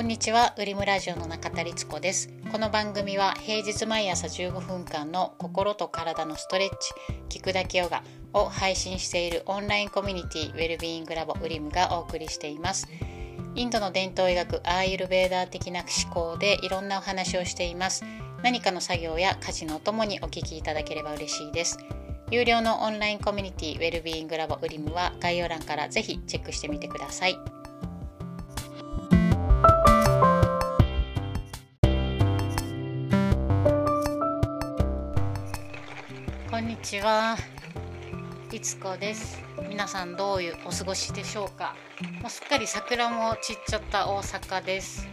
こんにちは、ウリムラジオの中田律子です。この番組は平日毎朝15分間の心と体のストレッチ、聞くだけヨガを配信しているオンラインコミュニティウェルビーイングラボウリムがお送りしています。インドの伝統医学アーユルベーダー的な思考でいろんなお話をしています。何かの作業や家事のお供にお聞きいただければ嬉しいです。有料のオンラインコミュニティウェルビーイングラボウリムは概要欄からぜひチェックしてみてください。こんにちは。いつこです。皆さんどういうお過ごしでしょうか。もうすっかり桜も散っちゃった大阪です。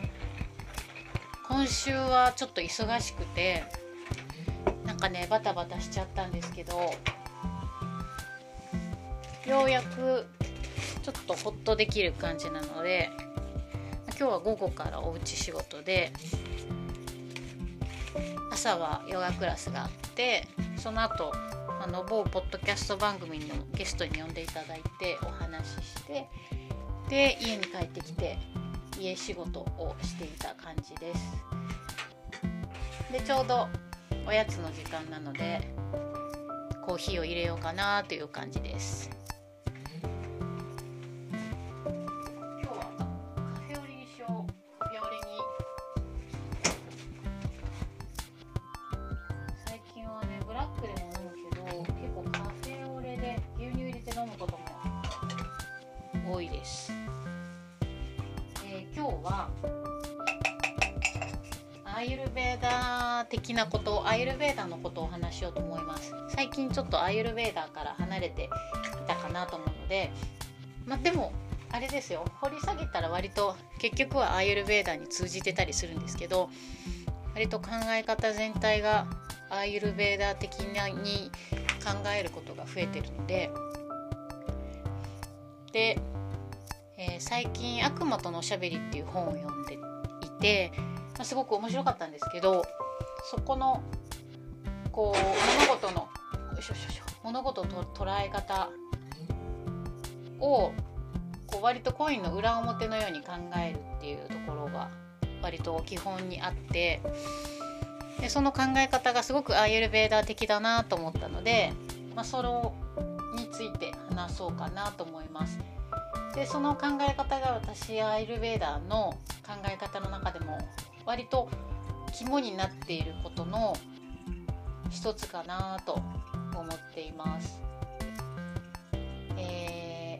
今週はちょっと忙しくて、なんかねバタバタしちゃったんですけど、ようやくちょっとホッとできる感じなので、今日は午後からおうち仕事で。朝はヨガクラスがあってその後あの某ポッドキャスト番組のゲストに呼んでいただいてお話ししてで家に帰ってきて家仕事をしていた感じです。でちょうどおやつの時間なのでコーヒーを入れようかなという感じです。ダー的なことアーユルベーダーのことをお話しようと思います。最近ちょっとアーユルベーダーから離れていたかなと思うのでまあでもあれですよ。掘り下げたら割と結局はアーユルベーダーに通じてたりするんですけど割と考え方全体がアーユルベーダー的に考えることが増えてるのでで、えー最近「悪魔とのおしゃべり」っていう本を読んでいて、まあ、すごく面白かったんですけどそこのこう物事の物事の捉え方をこう割とコインの裏表のように考えるっていうところが割と基本にあってでその考え方がすごくアーユルベーダー的だなと思ったので、まあ、それについて話そうかなと思います。でその考え方が私アーユルベーダーの考え方の中でも割と肝になっていることの一つかなと思っています。え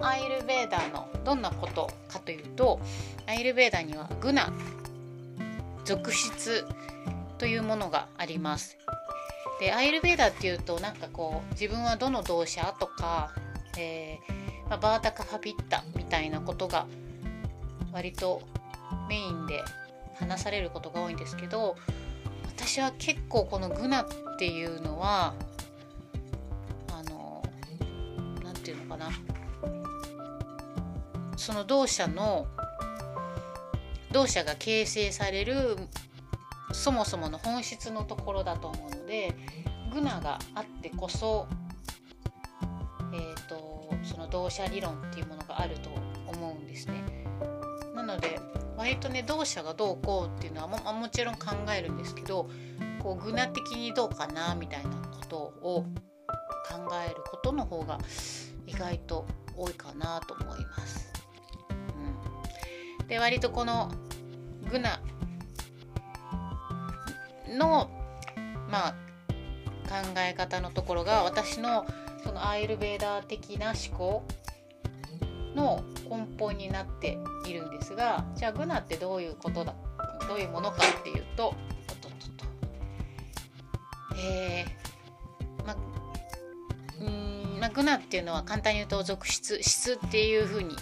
アーユルベーダーのどんなことかというとアーユルベーダーにはグナ属質というものがあります。でアーユルベーダーっていうとなんかこう自分はどの動作とか、えーまあ、バータカファピッタみたいなことが割とメインで話されることが多いんですけど私は結構このグナっていうのはあのなんていうのかなその動作の動作が形成されるそもそもの本質のところだと思うのでグナがあってこそ、えー、とその動作理論っていうものがあると思うんですね。なので割とね動作がどうこうっていうのはももちろん考えるんですけどこうグナ的にどうかなみたいなことを考えることの方が意外と多いかなと思います。うん、で割とこのグナのまあ考え方のところが私のそのアーユルベーダー的な思考の根本になっているんですがじゃあグナってどういうことだどういうものかっていうととととえーまうんまあ、グナっていうのは簡単に言うと属質質っていうふうに、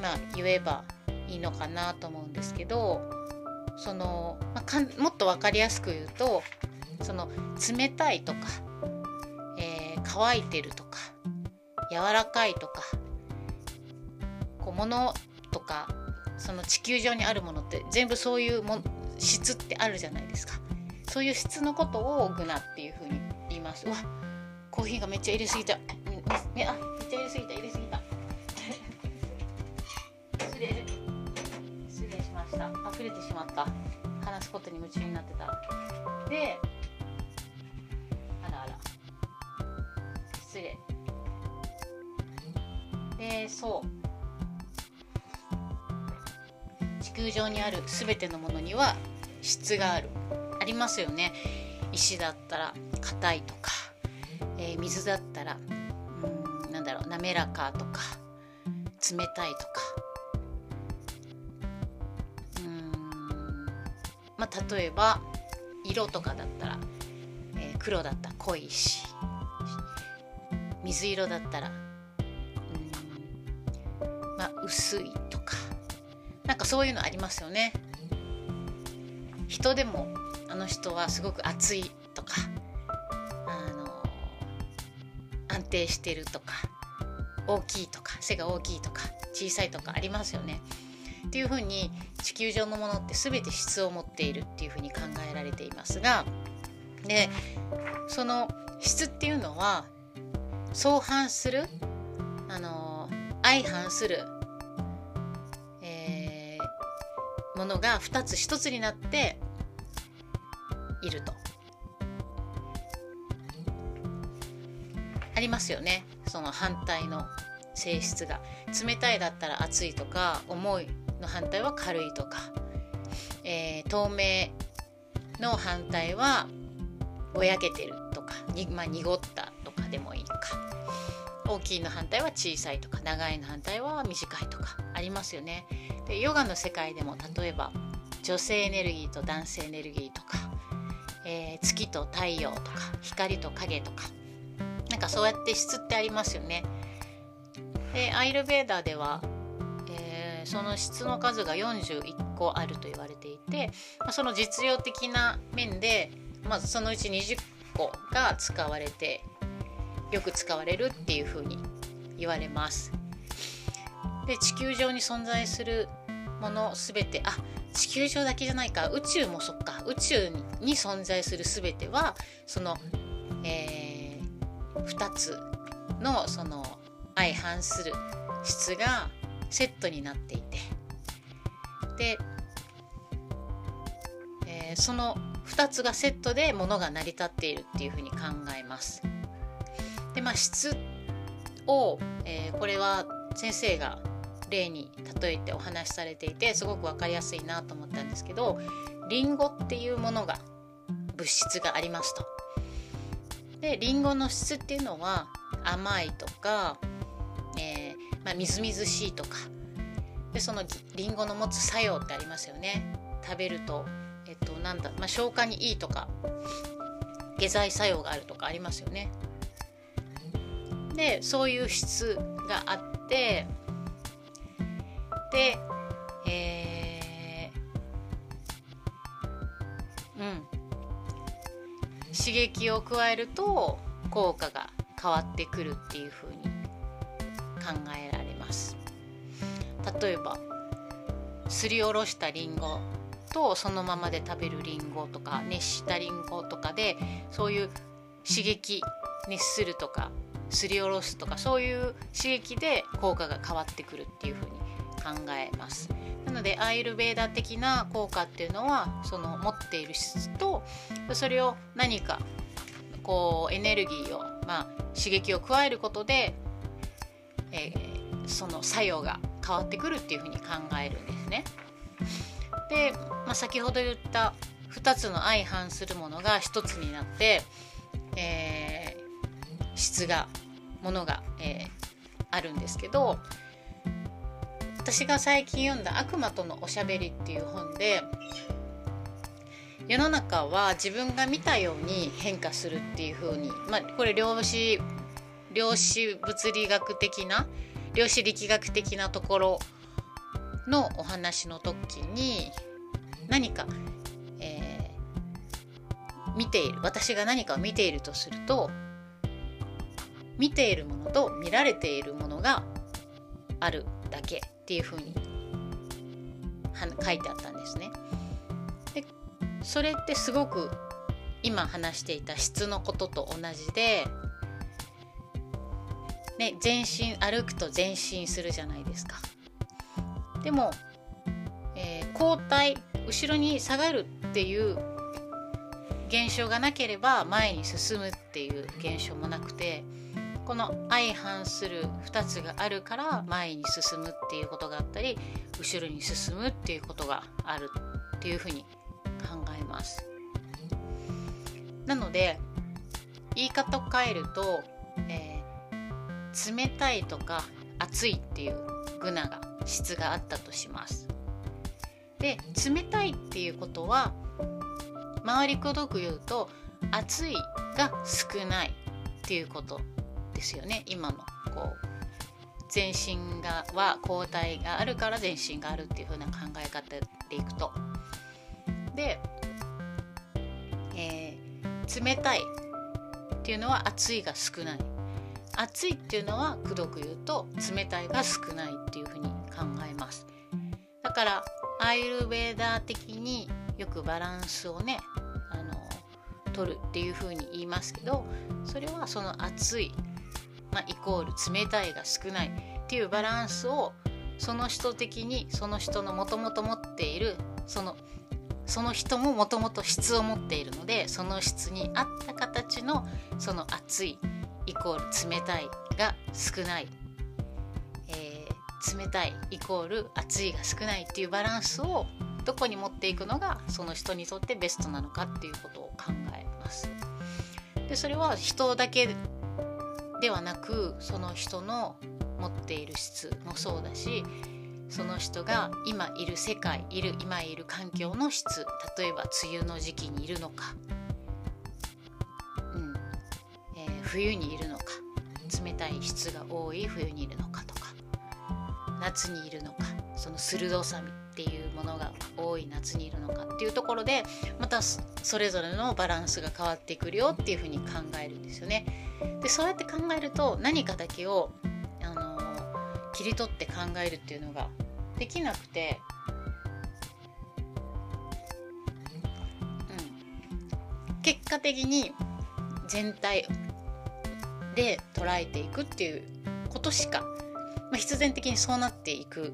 まあ、言えばいいのかなと思うんですけどその、まあ、かんもっと分かりやすく言うとその冷たいとか、えー乾いてるとか柔らかいとかこう物とかその地球上にあるものって全部そういうもん質ってあるじゃないですか。そういう質のことをグナっていうふうに言います。うわコーヒーがめっちゃ入れすぎた。ううんめあめっちゃ入れすぎた。入れすぎた。失礼。失礼隠れてしまった。話すことに夢中になってた。であらあら。失礼。でそう。地球上にある全てのものには質がある。ありますよね。石だったら硬いとか、えー、水だったらうんなんだろう滑らかとか冷たいとか。うんまあ例えば色とかだったら、えー、黒だったら濃いし水色だったらうんまあ薄い。なんかそういうのありますよね人でもあの人はすごく熱いとかあの安定してるとか大きいとか背が大きいとか小さいとかありますよね。っていうふうに地球上のものって全て質を持っているっていうふうに考えられていますがでその質っていうのは相反するあの相反する、ものが2つ1つになっていると。ありますよね。その反対の性質が。冷たいだったら熱いとか重いの反対は軽いとか、えー、透明の反対はぼやけてるとかに、まあ、濁ったとかでもいいか。大きいの反対は小さいとか長いの反対は短いとかありますよね。でヨガの世界でも例えば女性エネルギーと男性エネルギーとかえー、月と太陽とか光と影とかなんかそうやって質ってありますよね。でアイルベーダーでは、えー、その質の数が41個あると言われていて、ま、その実用的な面で、まあ、そのうち20個が使われてよく使われるっていうふうに言われます。で地球上に存在するもの全てあ地球上だけじゃないか宇宙もそっか宇宙に存在する全てはその、えー、2つのその相反する質がセットになっていてで、えー、その2つがセットでものが成り立っているっていうふうに考えます。でまあ質を、えー、これは先生が例に例えてお話しされていてすごく分かりやすいなと思ったんですけどリンゴっていうものが物質がありますと。でリンゴの質っていうのは甘いとか、えー、まあ、みずみずしいとかでそのリンゴの持つ作用ってありますよね食べると、えっとなんだまあ、消化にいいとか下剤作用があるとかありますよね。でそういう質があってで、えー、うん。刺激を加えると効果が変わってくるっていうふうに考えられます。例えばすりおろしたりんごとそのままで食べるりんごとか熱したりんごとかでそういう刺激熱するとかすりおろすとかそういう刺激で効果が変わってくるっていうふうに考えますなのでアイルベーダ的な効果っていうのはその持っている質とそれを何かこうエネルギーを、まあ、刺激を加えることで、えー、その作用が変わってくるっていうふうに考えるんですね。で、まあ、先ほど言った2つの相反するものが1つになって、えー、質がものが、えー、あるんですけど私が最近読んだ「悪魔とのおしゃべり」っていう本で世の中は自分が見たように変化するっていう風にまあこれ量子量子物理学的な量子力学的なところのお話の時に何か、えー、見ている私が何かを見ているとすると見ているものと見られているものがあるだけっていうふうに書いてあったんですね。でそれってすごく今話していた質のことと同じで、ね、前進歩くと前進するじゃないですか。でも、えー、後退後ろに下がるっていう現象がなければ前に進むっていう現象もなくてこの相反する2つがあるから前に進むっていうことがあったり後ろに進むっていうことがあるっていうふうに考えます。なので言い方を変えると、えー、冷たいとか熱いっていうグナが質があったとします。で冷たいっていうことは回りくどく言うと熱いが少ないっていうことですよね今のこう全身がは抗体があるから全身があるっていう風な考え方でいくと。で、えー、冷たいっていうのは熱いが少ない。熱いっていうのはくどく言うと冷たいが少ないっていうふうに考えます。だからアイルベーダー的によくバランスをねあの取るっていうふうに言いますけどそれはその熱い、ま、イコール冷たいが少ないっていうバランスをその人的にその人のもともと持っているそのその人ももともと質を持っているのでその質に合った形のその熱いイコール冷たいが少ない、えー、冷たいイコール熱いが少ないっていうバランスをどこに持っていくのがその人にとってベストなのかっていうことを考えます。でそれは人だけではなくその人の持っている質もそうだしその人が今いる世界いる今いる環境の質例えば梅雨の時期にいるのか、うんえー、冬にいるのか冷たい質が多い冬にいるのかとか夏にいるのかその鋭さっていうものが多い夏にいるのかっていうところでまたそれぞれのバランスが変わってくるよっていうふうに考えるんですよね。でそうやって考えると何かだけをあの切り取って考えるっていうのができなくて、うん、結果的に全体で捉えていくっていうことしか、まあ、必然的にそうなっていく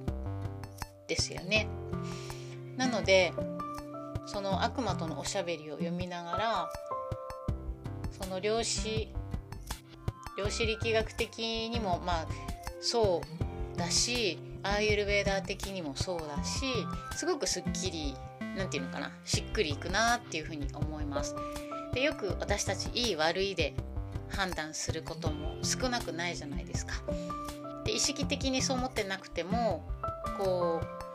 ですよね。なのでその悪魔とのおしゃべりを読みながらその量子量子力学的にもまあそうだしアーユルベーダー的にもそうだしすごくすっきり何て言うのかなしっくりいくなっていうふうに思います。でよく私たちいい悪いで判断することも少なくないじゃないですか。で意識的にそう思ってなくてもこう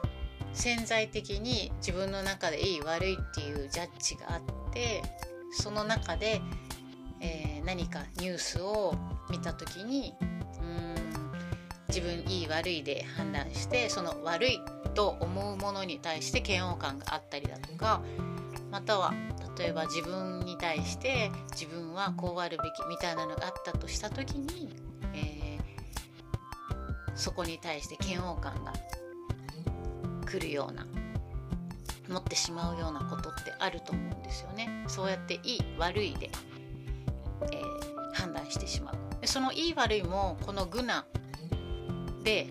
潜在的に自分の中でいい悪いっていうジャッジがあってその中で、えー、何かニュースを見た時にうん自分いい悪いで判断してその悪いと思うものに対して嫌悪感があったりだとかまたは例えば自分に対して自分はこうあるべきみたいなのがあったとした時に、えー、そこに対して嫌悪感が来るような持ってしまうようなことってあると思うんですよね。そうやっていい悪いで、えー、判断してしまう。そのいい悪いもこのグナで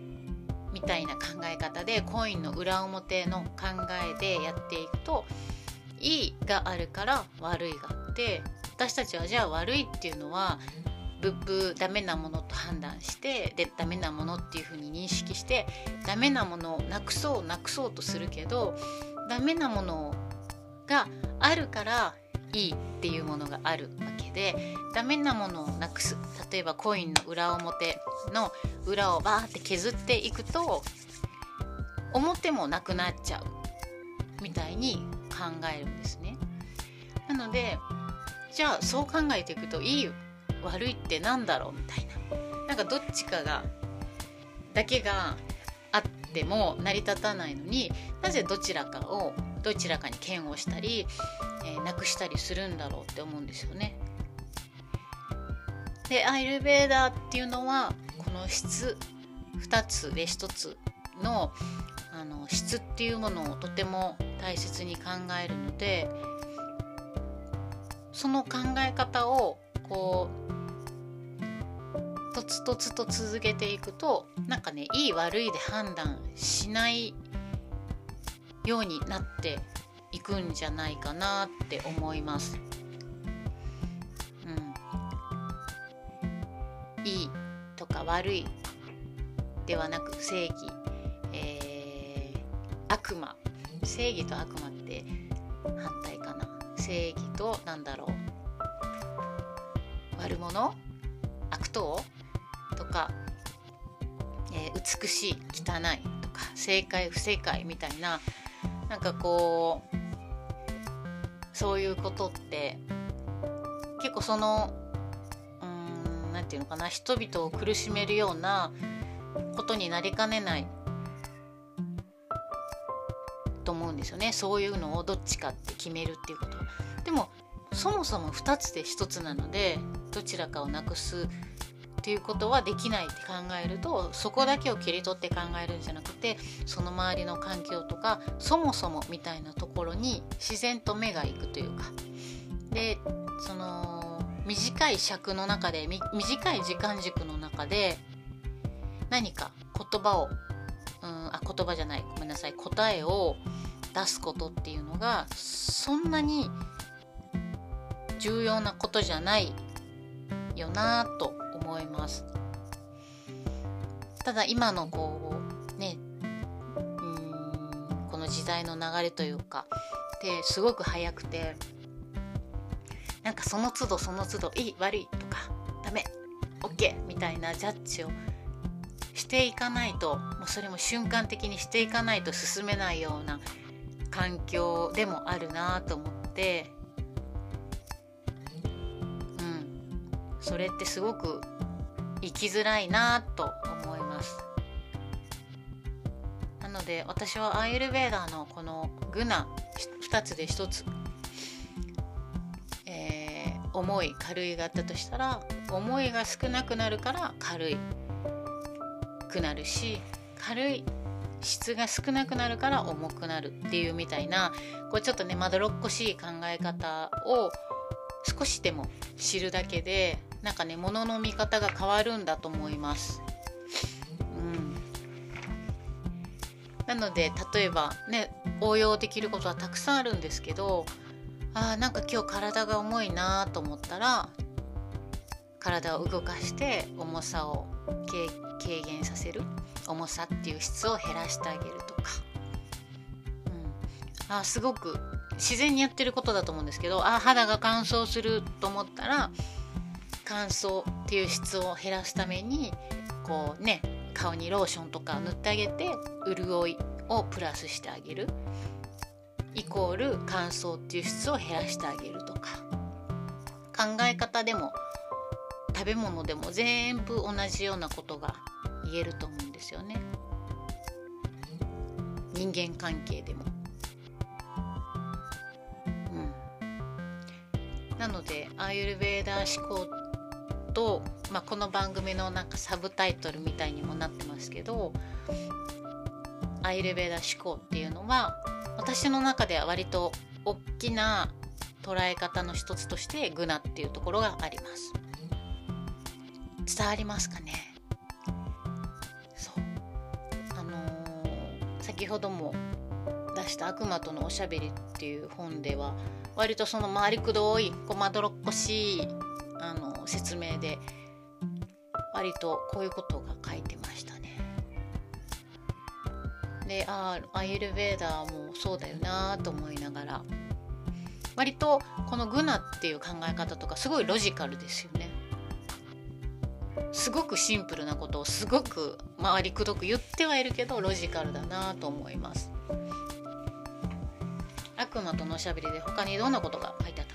みたいな考え方でコインの裏表の考えでやっていくといいがあるから悪いがあって私たちはじゃあ悪いっていうのはブッブダメなものと判断してでダメなものっていうふうに認識してダメなものをなくそうなくそうとするけどダメなものがあるからいいっていうものがあるわけでダメなものをなくす例えばコインの裏表の裏をバーって削っていくと表もなくなっちゃうみたいに考えるんですね。なのでじゃあそう考えていくといい悪いってなんだろうみたいななんかどっちかがだけがあっても成り立たないのになぜどちらかをどちらかに嫌悪したり、えー、なくしたりするんだろうって思うんですよね。でアイルベーダーっていうのはこの質2つで1つのあの質っていうものをとても大切に考えるのでその考え方をこうとつとつと続けていくとなんかねいい悪いで判断しないようになっていくんじゃないかなって思います。うん、いいとか悪いではなく正義、えー、悪魔。正義と悪魔って反対かな。正義となんだろう。悪者？悪党？とか、えー、美しい汚いとか正解不正解みたいななんかこうそういうことって結構そのうん何て言うのかな人々を苦しめるようなことになりかねないと思うんですよね。そういうのをどっちかって決めるっていうことでもそもそも2つで1つなのでどちらかをなくすっていうことはできないって考えるとそこだけを切り取って考えるんじゃなくてその周りの環境とかそもそもみたいなところに自然と目がいくというか。でその短い尺の中で短い時間軸の中で何か言葉をうんあ言葉じゃない。ごめんなさい。答えを出すことっていうのがそんなに重要なことじゃないよなと思います。ただ今のこうねうんこの時代の流れというかですごく早くてなんかその都度その都度いい悪いとかダメ OK みたいなジャッジをしていかないともうそれも瞬間的にしていかないと進めないような環境でもあるなと思ってそれってすごく生きづらいなと思います。なので私はアイルベーダーのこのグナ2つで1つ、えー、重い軽いがあったとしたら重いが少なくなるから軽いくなるし軽い質が少なくなるから重くなるっていうみたいなこうちょっとねまどろっこしい考え方を少しでも知るだけでなんかね物の見方が変わるんだと思います。うん、なので例えばね応用できることはたくさんあるんですけどあーなんか今日体が重いなと思ったら体を動かして重さを軽減させる重さっていう質を減らしてあげるとか、うん、あすごく自然にやってることだと思うんですけどあ肌が乾燥すると思ったら乾燥っていう質を減らすためにこうね顔にローションとか塗ってあげて潤いをプラスしてあげる。イコール乾燥っていう質を減らしてあげるとか。考え方でも食べ物でも全部同じようなことが言えると思うんですよね。人間関係でも。うん。なのでアーユルベーダー思考と、まあ、この番組のなんかサブタイトルみたいにもなってますけどアイルベーダ思考っていうのは私の中では割と大きな捉え方の一つとしてグナっていうところがあります。伝わりますかね？そう。あのー、先ほども出した「悪魔とのおしゃべり」っていう本では割とその回りくどいこまどろっこしいあの説明で割とこういうことが書いてましたね。でああアイルベーダーもそうだよなと思いながら割とこのグナっていう考え方とかすごいロジカルですよね。すごくシンプルなことをすごく回りくどく言ってはいるけどロジカルだなと思います。悪魔とのおしゃべりで他にどんなことが書いてあった？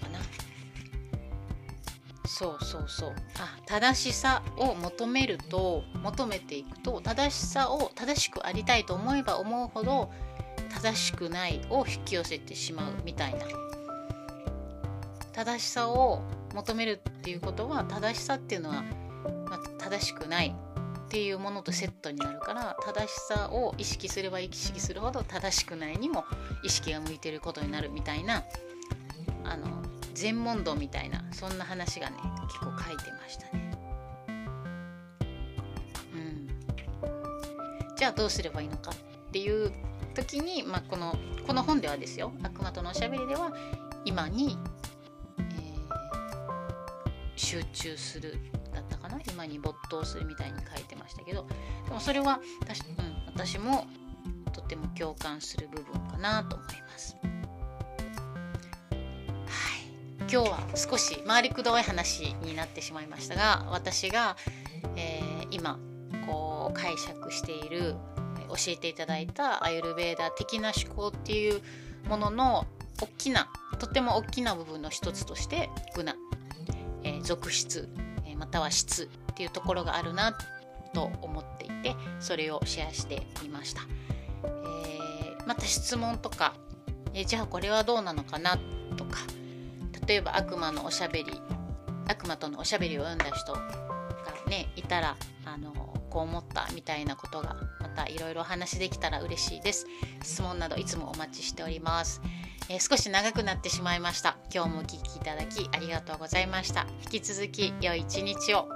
そうそうそう。あ正しさを求めると求めていくと正しさを正しくありたいと思えば思うほど正しくないを引き寄せてしまうみたいな。正しさを求めるっていうことは正しさっていうのは、まあ、正しくないっていうものとセットになるから正しさを意識すれば意識するほど正しくないにも意識が向いてることになるみたいなあの全問答みたいなそんな話がね結構書いてましたね。うん、じゃあどうすればいいのか？っていう時に、まあ、このこの本ではですよ「悪魔とのおしゃべり」では今に、えー、集中するだったかな？今に没頭するみたいに書いてましたけどでもそれは私,、うん、私もとても共感する部分かなと思います。今日は少し回りくどい話になってしまいましたが私が、えー、今こう解釈している教えていただいたアユルベーダ的な思考っていうものの大きなとても大きな部分の一つとしてグナ、えー、属質、えー、または質っていうところがあるなと思っていてそれをシェアしてみました、えー、また質問とか、えじゃあこれはどうなのかなとか例えば悪魔のおしゃべり悪魔とのおしゃべりを読んだ人がねいたらあのこう思ったみたいなことがまたいろいろお話できたら嬉しいです。質問などいつもお待ちしております、えー、少し長くなってしまいました。今日もお聴きいただきありがとうございました。引き続き良い一日を。